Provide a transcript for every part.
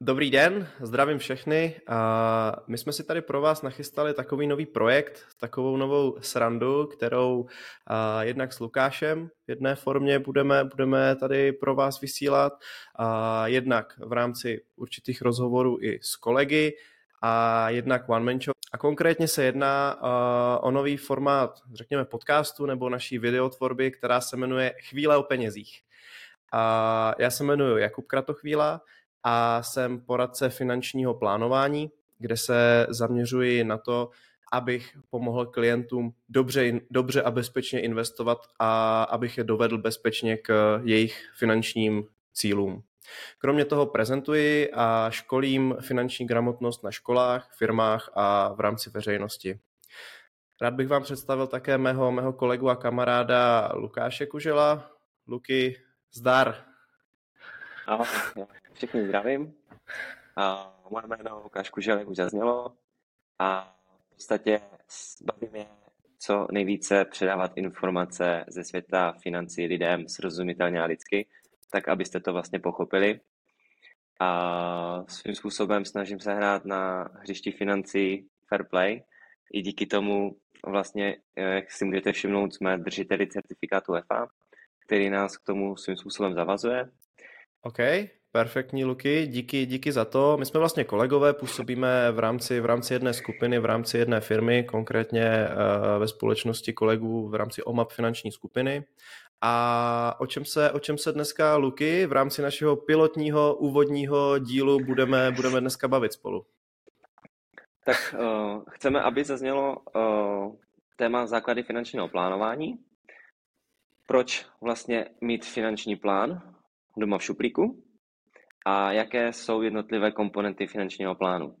Dobrý den, zdravím všechny. A my jsme si tady pro vás nachystali takový nový projekt, takovou novou srandu, kterou a jednak s Lukášem v jedné formě budeme, budeme tady pro vás vysílat, a jednak v rámci určitých rozhovorů i s kolegy a jednak One Man Show. A konkrétně se jedná o nový formát, řekněme, podcastu nebo naší videotvorby, která se jmenuje Chvíle o penězích. A já se jmenuji Jakub Kratochvíla, a jsem poradce finančního plánování, kde se zaměřuji na to, abych pomohl klientům dobře, dobře a bezpečně investovat a abych je dovedl bezpečně k jejich finančním cílům. Kromě toho prezentuji a školím finanční gramotnost na školách, firmách a v rámci veřejnosti. Rád bych vám představil také mého, mého kolegu a kamaráda Lukáše Kužela. Luky, zdar. Ahoj, všechny zdravím. A moje jméno Lukáš Kužel, jak už zaznělo. A v podstatě baví mě co nejvíce předávat informace ze světa financí lidem srozumitelně a lidsky, tak abyste to vlastně pochopili. A svým způsobem snažím se hrát na hřišti financí fair play. I díky tomu vlastně, jak si můžete všimnout, jsme držiteli certifikátu EFA, který nás k tomu svým způsobem zavazuje. OK, Perfektní, Luky, díky, díky za to. My jsme vlastně kolegové, působíme v rámci, v rámci jedné skupiny, v rámci jedné firmy, konkrétně uh, ve společnosti kolegů v rámci OMAP finanční skupiny. A o čem se, o čem se dneska, Luky, v rámci našeho pilotního úvodního dílu budeme, budeme dneska bavit spolu? Tak uh, chceme, aby zaznělo uh, téma základy finančního plánování. Proč vlastně mít finanční plán doma v šuplíku? a jaké jsou jednotlivé komponenty finančního plánu.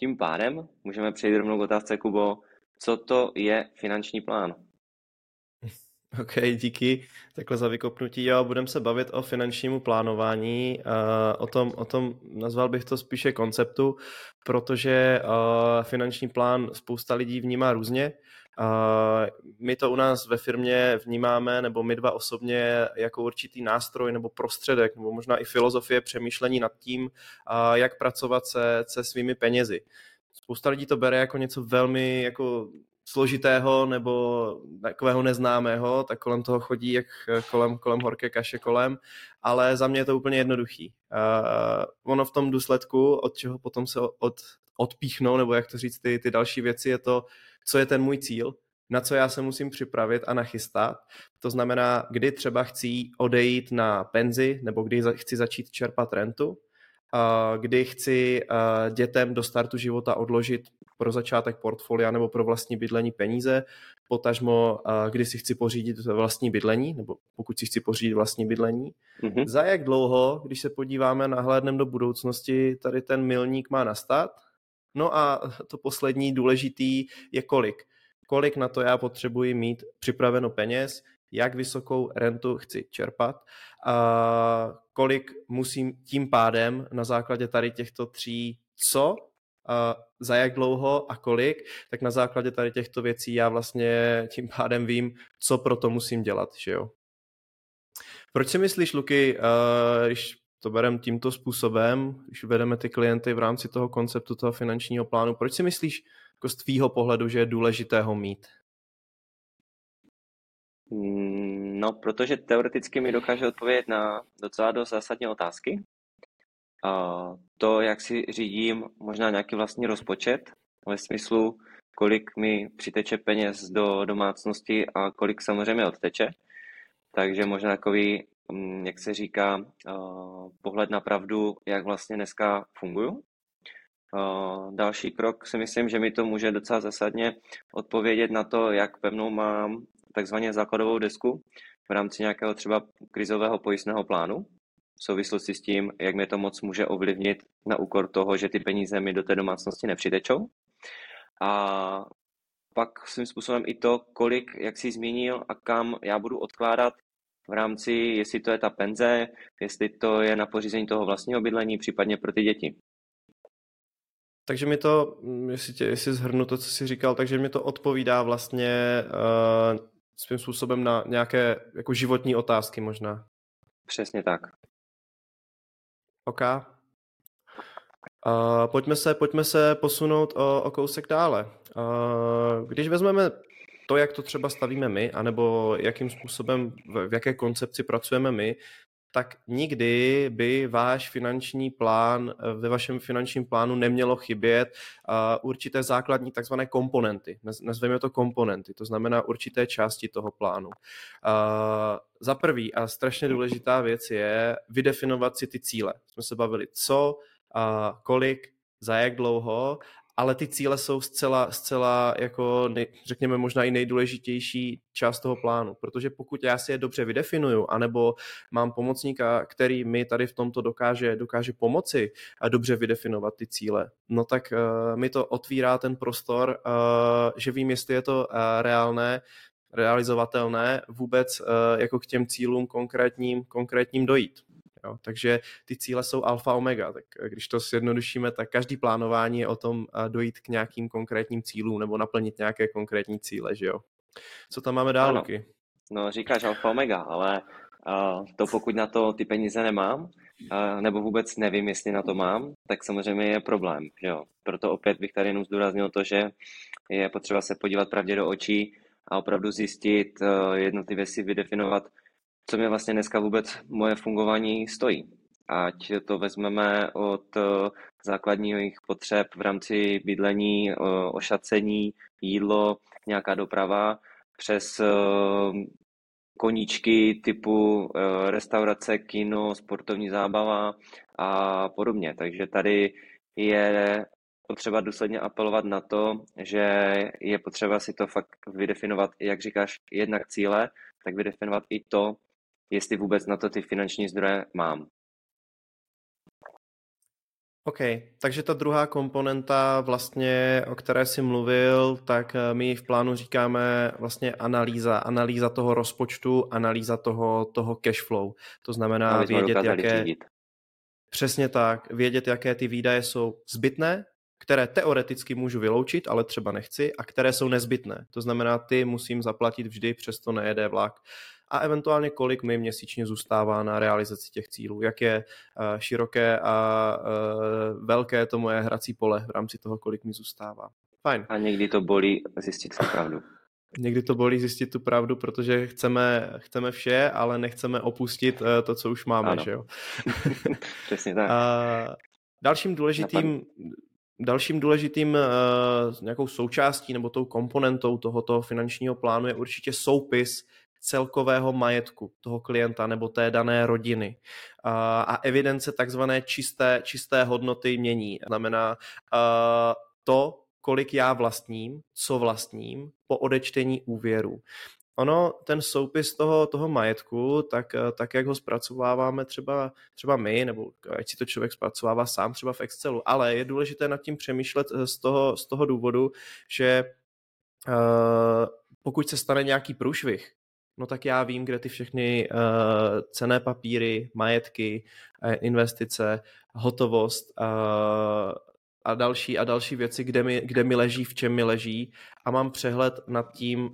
Tím pádem můžeme přejít rovnou k otázce, Kubo, co to je finanční plán? OK, díky. Takhle za vykopnutí. Jo, budeme se bavit o finančnímu plánování. Uh, o, tom, o tom nazval bych to spíše konceptu, protože uh, finanční plán spousta lidí vnímá různě. My to u nás ve firmě vnímáme, nebo my dva osobně, jako určitý nástroj nebo prostředek, nebo možná i filozofie přemýšlení nad tím, jak pracovat se, se svými penězi. Spousta lidí to bere jako něco velmi jako složitého nebo takového neznámého, tak kolem toho chodí jak kolem, kolem horké kaše kolem, ale za mě je to úplně jednoduchý. Uh, ono v tom důsledku, od čeho potom se od, odpíchnou, nebo jak to říct, ty, ty další věci, je to, co je ten můj cíl, na co já se musím připravit a nachystat. To znamená, kdy třeba chci odejít na penzi, nebo kdy chci začít čerpat rentu, kdy chci dětem do startu života odložit pro začátek portfolia nebo pro vlastní bydlení peníze, potažmo, kdy si chci pořídit vlastní bydlení, nebo pokud si chci pořídit vlastní bydlení. Mm-hmm. Za jak dlouho, když se podíváme na hlednem do budoucnosti, tady ten milník má nastat? No a to poslední důležitý je kolik. Kolik na to já potřebuji mít připraveno peněz, jak vysokou rentu chci čerpat, a kolik musím tím pádem na základě tady těchto tří co, a za jak dlouho a kolik, tak na základě tady těchto věcí já vlastně tím pádem vím, co pro to musím dělat, že jo. Proč si myslíš, Luky, když to bereme tímto způsobem, když vedeme ty klienty v rámci toho konceptu toho finančního plánu, proč si myslíš jako z tvýho pohledu, že je důležité ho mít? Mm, no, protože teoreticky mi dokáže odpovědět na docela dost zásadní otázky. A to, jak si řídím možná nějaký vlastní rozpočet, ve smyslu, kolik mi přiteče peněz do domácnosti a kolik samozřejmě odteče. Takže možná takový, jak se říká, pohled na pravdu, jak vlastně dneska funguju. Další krok si myslím, že mi to může docela zásadně odpovědět na to, jak pevnou mám takzvaně základovou desku v rámci nějakého třeba krizového pojistného plánu v souvislosti s tím, jak mě to moc může ovlivnit na úkor toho, že ty peníze mi do té domácnosti nepřitečou. A pak svým způsobem i to, kolik, jak jsi zmínil a kam já budu odkládat v rámci, jestli to je ta penze, jestli to je na pořízení toho vlastního bydlení, případně pro ty děti. Takže mi to, jestli, tě, jestli zhrnu to, co jsi říkal, takže mi to odpovídá vlastně uh, svým způsobem na nějaké jako životní otázky možná. Přesně tak. OK. Uh, pojďme, se, pojďme se posunout o, o kousek dále. Uh, když vezmeme to, jak to třeba stavíme my, anebo jakým způsobem, v, jaké koncepci pracujeme my, tak nikdy by váš finanční plán, ve vašem finančním plánu nemělo chybět uh, určité základní takzvané komponenty. Nazveme to komponenty, to znamená určité části toho plánu. Uh, za prvý a strašně důležitá věc je vydefinovat si ty cíle. Jsme se bavili, co, kolik, za jak dlouho ale ty cíle jsou zcela, zcela jako, nej, řekněme, možná i nejdůležitější část toho plánu, protože pokud já si je dobře vydefinuju, anebo mám pomocníka, který mi tady v tomto dokáže, dokáže pomoci a dobře vydefinovat ty cíle, no tak uh, mi to otvírá ten prostor, uh, že vím, jestli je to uh, reálné, realizovatelné vůbec uh, jako k těm cílům konkrétním, konkrétním dojít. Jo? Takže ty cíle jsou alfa omega, tak eh, když to zjednodušíme, tak každý plánování je o tom eh, dojít k nějakým konkrétním cílům nebo naplnit nějaké konkrétní cíle, že jo. Co tam máme dál, Luky? No říkáš alfa omega, ale uh, to pokud na to ty peníze nemám, uh, nebo vůbec nevím, jestli na to mám, tak samozřejmě je problém, že jo. Proto opět bych tady jenom zdůraznil to, že je potřeba se podívat pravdě do očí a opravdu zjistit, jednotlivě si vydefinovat, co mě vlastně dneska vůbec moje fungování stojí. Ať to vezmeme od eh, základních potřeb v rámci bydlení, eh, ošacení, jídlo, nějaká doprava, přes eh, koníčky typu restaurace, kino, sportovní zábava a podobně. Takže tady je potřeba důsledně apelovat na to, že je potřeba si to fakt vydefinovat, jak říkáš, jednak cíle, tak vydefinovat i to, jestli vůbec na to ty finanční zdroje mám. OK, takže ta druhá komponenta, vlastně, o které jsi mluvil, tak eh, my v plánu říkáme vlastně analýza, analýza toho rozpočtu, analýza toho, toho cash flow. To znamená vědět, jaké... Řídit. Přesně tak, vědět, jaké ty výdaje jsou zbytné, které teoreticky můžu vyloučit, ale třeba nechci, a které jsou nezbytné. To znamená, ty musím zaplatit vždy, přesto nejede vlak a eventuálně kolik mi měsíčně zůstává na realizaci těch cílů, jak je uh, široké a uh, velké to moje hrací pole v rámci toho, kolik mi zůstává. Fajn. A někdy to bolí zjistit tu pravdu. Někdy to bolí zjistit tu pravdu, protože chceme, chceme vše, ale nechceme opustit uh, to, co už máme, ano. že jo? Přesně tak. Uh, dalším důležitým. Dalším důležitým uh, nějakou součástí nebo tou komponentou tohoto finančního plánu je určitě soupis celkového majetku toho klienta nebo té dané rodiny. A evidence takzvané čisté, čisté hodnoty mění. Znamená to, kolik já vlastním, co vlastním po odečtení úvěru. Ono, ten soupis toho, toho majetku, tak, tak jak ho zpracováváme třeba, třeba my, nebo ať si to člověk zpracovává sám třeba v Excelu, ale je důležité nad tím přemýšlet eh, z toho, z toho důvodu, že uh, pokud se stane nějaký průšvih, no tak já vím, kde ty všechny uh, cené papíry, majetky, uh, investice, hotovost uh, a další a další věci, kde mi, kde mi leží, v čem mi leží a mám přehled nad tím, uh,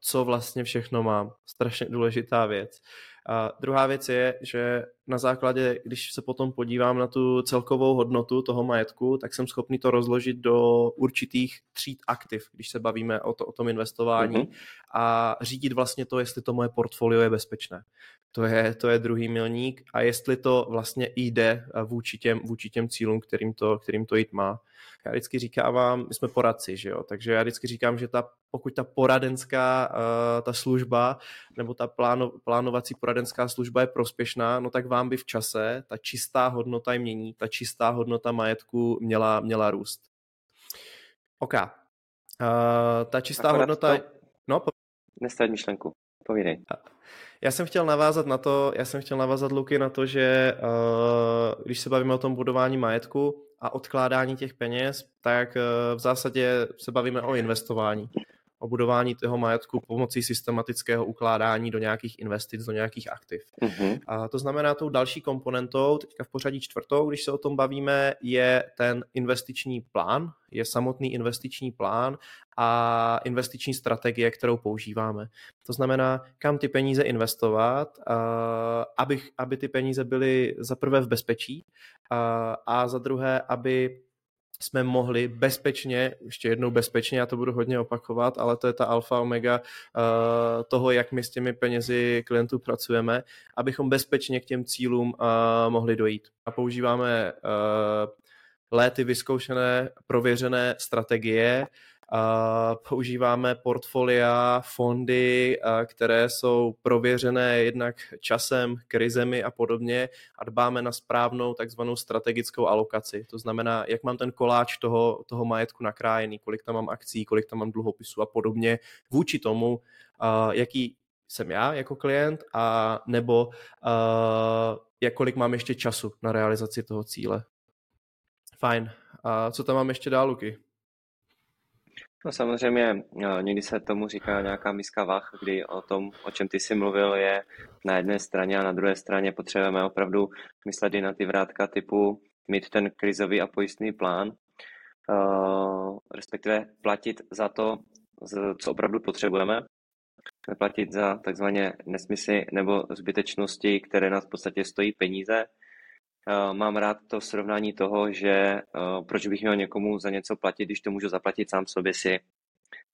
co vlastně všechno mám. Strašně důležitá věc. A druhá věc je, že na základě, když se potom podívám na tu celkovou hodnotu toho majetku, tak jsem schopný to rozložit do určitých tříd aktiv, když se bavíme o, to, o tom investování uh-huh. a řídit vlastně to, jestli to moje portfolio je bezpečné. To je, to je druhý milník a jestli to vlastně jde vůči těm, vůči těm cílům, kterým to, kterým to jít má. Já vždycky říkám, my jsme poradci, že jo? takže já vždycky říkám, že ta, pokud ta poradenská uh, ta služba nebo ta pláno, plánovací poradenská služba je prospěšná, no tak vám by v čase ta čistá hodnota jmění, ta čistá hodnota majetku měla, měla růst. OK. Uh, ta čistá Akorát hodnota... To... No, po... Nestavit myšlenku. Povídej. Já jsem chtěl navázat na to, já jsem chtěl navázat Luky na to, že uh, když se bavíme o tom budování majetku a odkládání těch peněz, tak uh, v zásadě se bavíme o investování. O budování toho majetku pomocí systematického ukládání do nějakých investic, do nějakých aktiv. Uh-huh. A to znamená, tou další komponentou, teďka v pořadí čtvrtou, když se o tom bavíme, je ten investiční plán, je samotný investiční plán a investiční strategie, kterou používáme. To znamená, kam ty peníze investovat, aby, aby ty peníze byly za prvé v bezpečí a za druhé, aby jsme mohli bezpečně, ještě jednou bezpečně, já to budu hodně opakovat, ale to je ta alfa omega uh, toho, jak my s těmi penězi klientů pracujeme, abychom bezpečně k těm cílům uh, mohli dojít. A používáme uh, léty vyzkoušené, prověřené strategie, používáme portfolia, fondy, které jsou prověřené jednak časem, krizemi a podobně a dbáme na správnou takzvanou strategickou alokaci. To znamená, jak mám ten koláč toho, toho majetku nakrájený, kolik tam mám akcí, kolik tam mám dluhopisů a podobně, vůči tomu, jaký jsem já jako klient a nebo uh, jak kolik mám ještě času na realizaci toho cíle. Fajn. A co tam mám ještě dál, Luky? No samozřejmě, no, někdy se tomu říká nějaká miska vach, kdy o tom, o čem ty jsi mluvil, je na jedné straně a na druhé straně potřebujeme opravdu myslet i na ty vrátka typu mít ten krizový a pojistný plán, uh, respektive platit za to, co opravdu potřebujeme, neplatit za takzvané nesmysly nebo zbytečnosti, které nás v podstatě stojí peníze, Eh, mám rád to srovnání toho, že eh, proč bych měl někomu za něco platit, když to můžu zaplatit sám sobě si.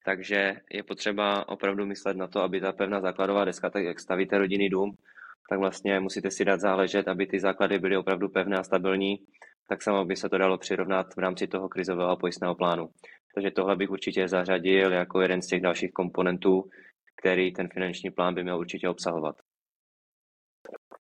Takže je potřeba opravdu myslet na to, aby ta pevná základová deska, tak jak stavíte rodinný dům, tak vlastně musíte si dát záležet, aby ty základy byly opravdu pevné a stabilní, tak samo by se to dalo přirovnat v rámci toho krizového pojistného plánu. Takže tohle bych určitě zařadil jako jeden z těch dalších komponentů, který ten finanční plán by měl určitě obsahovat.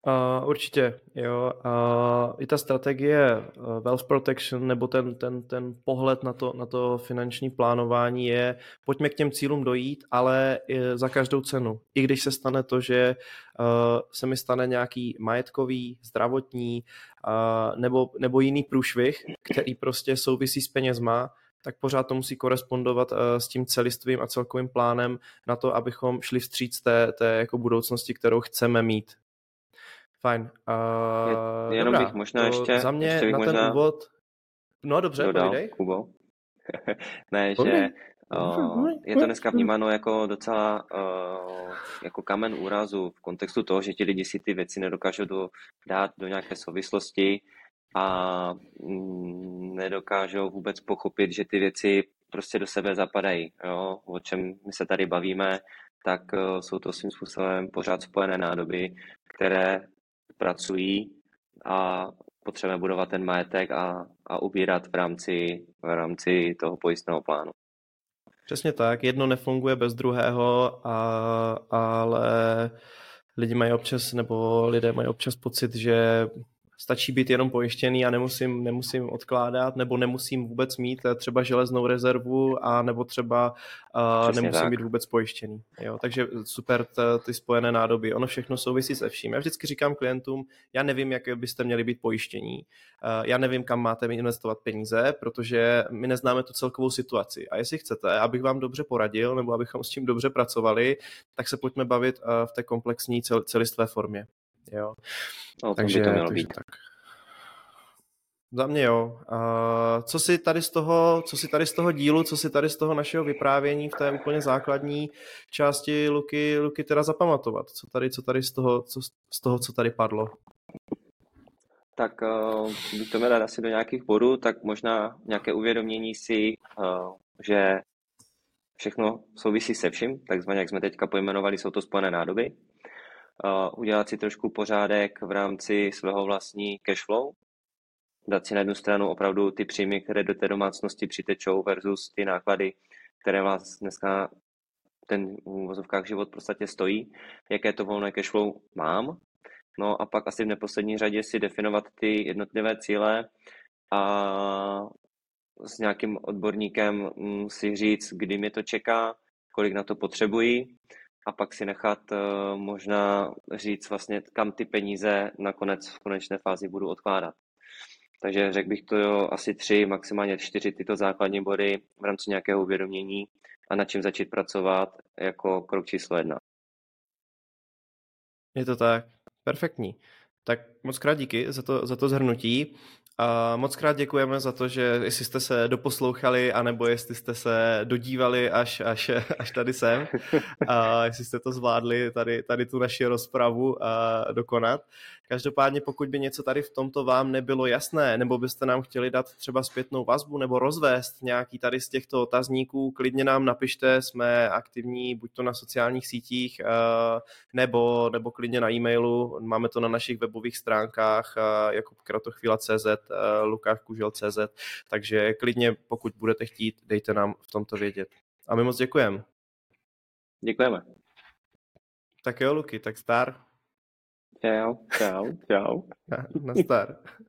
Uh, určitě, jo. Uh, I ta strategie uh, wealth protection nebo ten, ten, ten pohled na to, na to finanční plánování je, pojďme k těm cílům dojít, ale za každou cenu. I když se stane to, že uh, se mi stane nějaký majetkový, zdravotní uh, nebo, nebo jiný průšvih, který prostě souvisí s penězma, tak pořád to musí korespondovat s tím celistvým a celkovým plánem na to, abychom šli vstříc té, té jako budoucnosti, kterou chceme mít. Fajn. Uh, Jenom dobrá, bych možná ještě... Za mě ještě na možná ten úvod... No dobře, dodal, povídej. Kubo. ne, že uh, je to dneska vnímáno jako docela uh, jako kamen úrazu v kontextu toho, že ti lidi si ty věci nedokážou do, dát do nějaké souvislosti a mm, nedokážou vůbec pochopit, že ty věci prostě do sebe zapadají. Jo? O čem my se tady bavíme, tak uh, jsou to svým způsobem pořád spojené nádoby, které pracují a potřebujeme budovat ten majetek a, a ubírat v rámci, v rámci toho pojistného plánu. Přesně tak, jedno nefunguje bez druhého, a, ale lidi mají občas, nebo lidé mají občas pocit, že stačí být jenom pojištěný a nemusím, nemusím odkládat, nebo nemusím vůbec mít eh, třeba železnou rezervu a nebo třeba uh, nemusím tak. být vůbec pojištěný. Jo? Takže super t, ty spojené nádoby. Ono všechno souvisí se vším. Já vždycky říkám klientům, já nevím, jak byste měli být pojištění. Uh, já nevím, kam máte investovat peníze, protože my neznáme tu celkovou situaci. A jestli chcete, abych vám dobře poradil, nebo abychom s tím dobře pracovali, tak se pojďme bavit uh, v té komplexní cel, celistvé formě. Jo. No, takže, by to mělo takže být. tak. Za mě jo. A co si tady z toho, co si tady z toho dílu, co si tady z toho našeho vyprávění v té úplně základní části Luky, Luky teda zapamatovat? Co tady, co tady z toho, co, z toho, co tady padlo? Tak uh, bych to měl asi do nějakých bodů, tak možná nějaké uvědomění si, uh, že všechno souvisí se vším, takzvaně jak jsme teďka pojmenovali, jsou to spojené nádoby udělat si trošku pořádek v rámci svého vlastní cashflow, dát si na jednu stranu opravdu ty příjmy, které do té domácnosti přitečou versus ty náklady, které vás dneska ten v vozovkách život podstatě stojí, jaké to volné cashflow mám. No a pak asi v neposlední řadě si definovat ty jednotlivé cíle a s nějakým odborníkem mm, si říct, kdy mě to čeká, kolik na to potřebuji a pak si nechat uh, možná říct vlastně, kam ty peníze nakonec v konečné fázi budu odkládat. Takže řekl bych to jo, asi tři, maximálně čtyři tyto základní body v rámci nějakého uvědomění, a na čím začít pracovat jako krok číslo jedna. Je to tak. Perfektní. Tak moc krát díky za to, za to zhrnutí. A moc krát děkujeme za to, že jestli jste se doposlouchali, anebo jestli jste se dodívali až, až, až tady sem, a jestli jste to zvládli tady, tady tu naši rozpravu a dokonat. Každopádně pokud by něco tady v tomto vám nebylo jasné, nebo byste nám chtěli dát třeba zpětnou vazbu nebo rozvést nějaký tady z těchto otazníků, klidně nám napište, jsme aktivní buď to na sociálních sítích, nebo, nebo klidně na e-mailu, máme to na našich webových stránkách jakubkratochvíla.cz, lukáškužel.cz, takže klidně pokud budete chtít, dejte nám v tomto vědět. A my moc děkujeme. Děkujeme. Tak jo, Luky, tak star. Čau, čau, čau. Na star.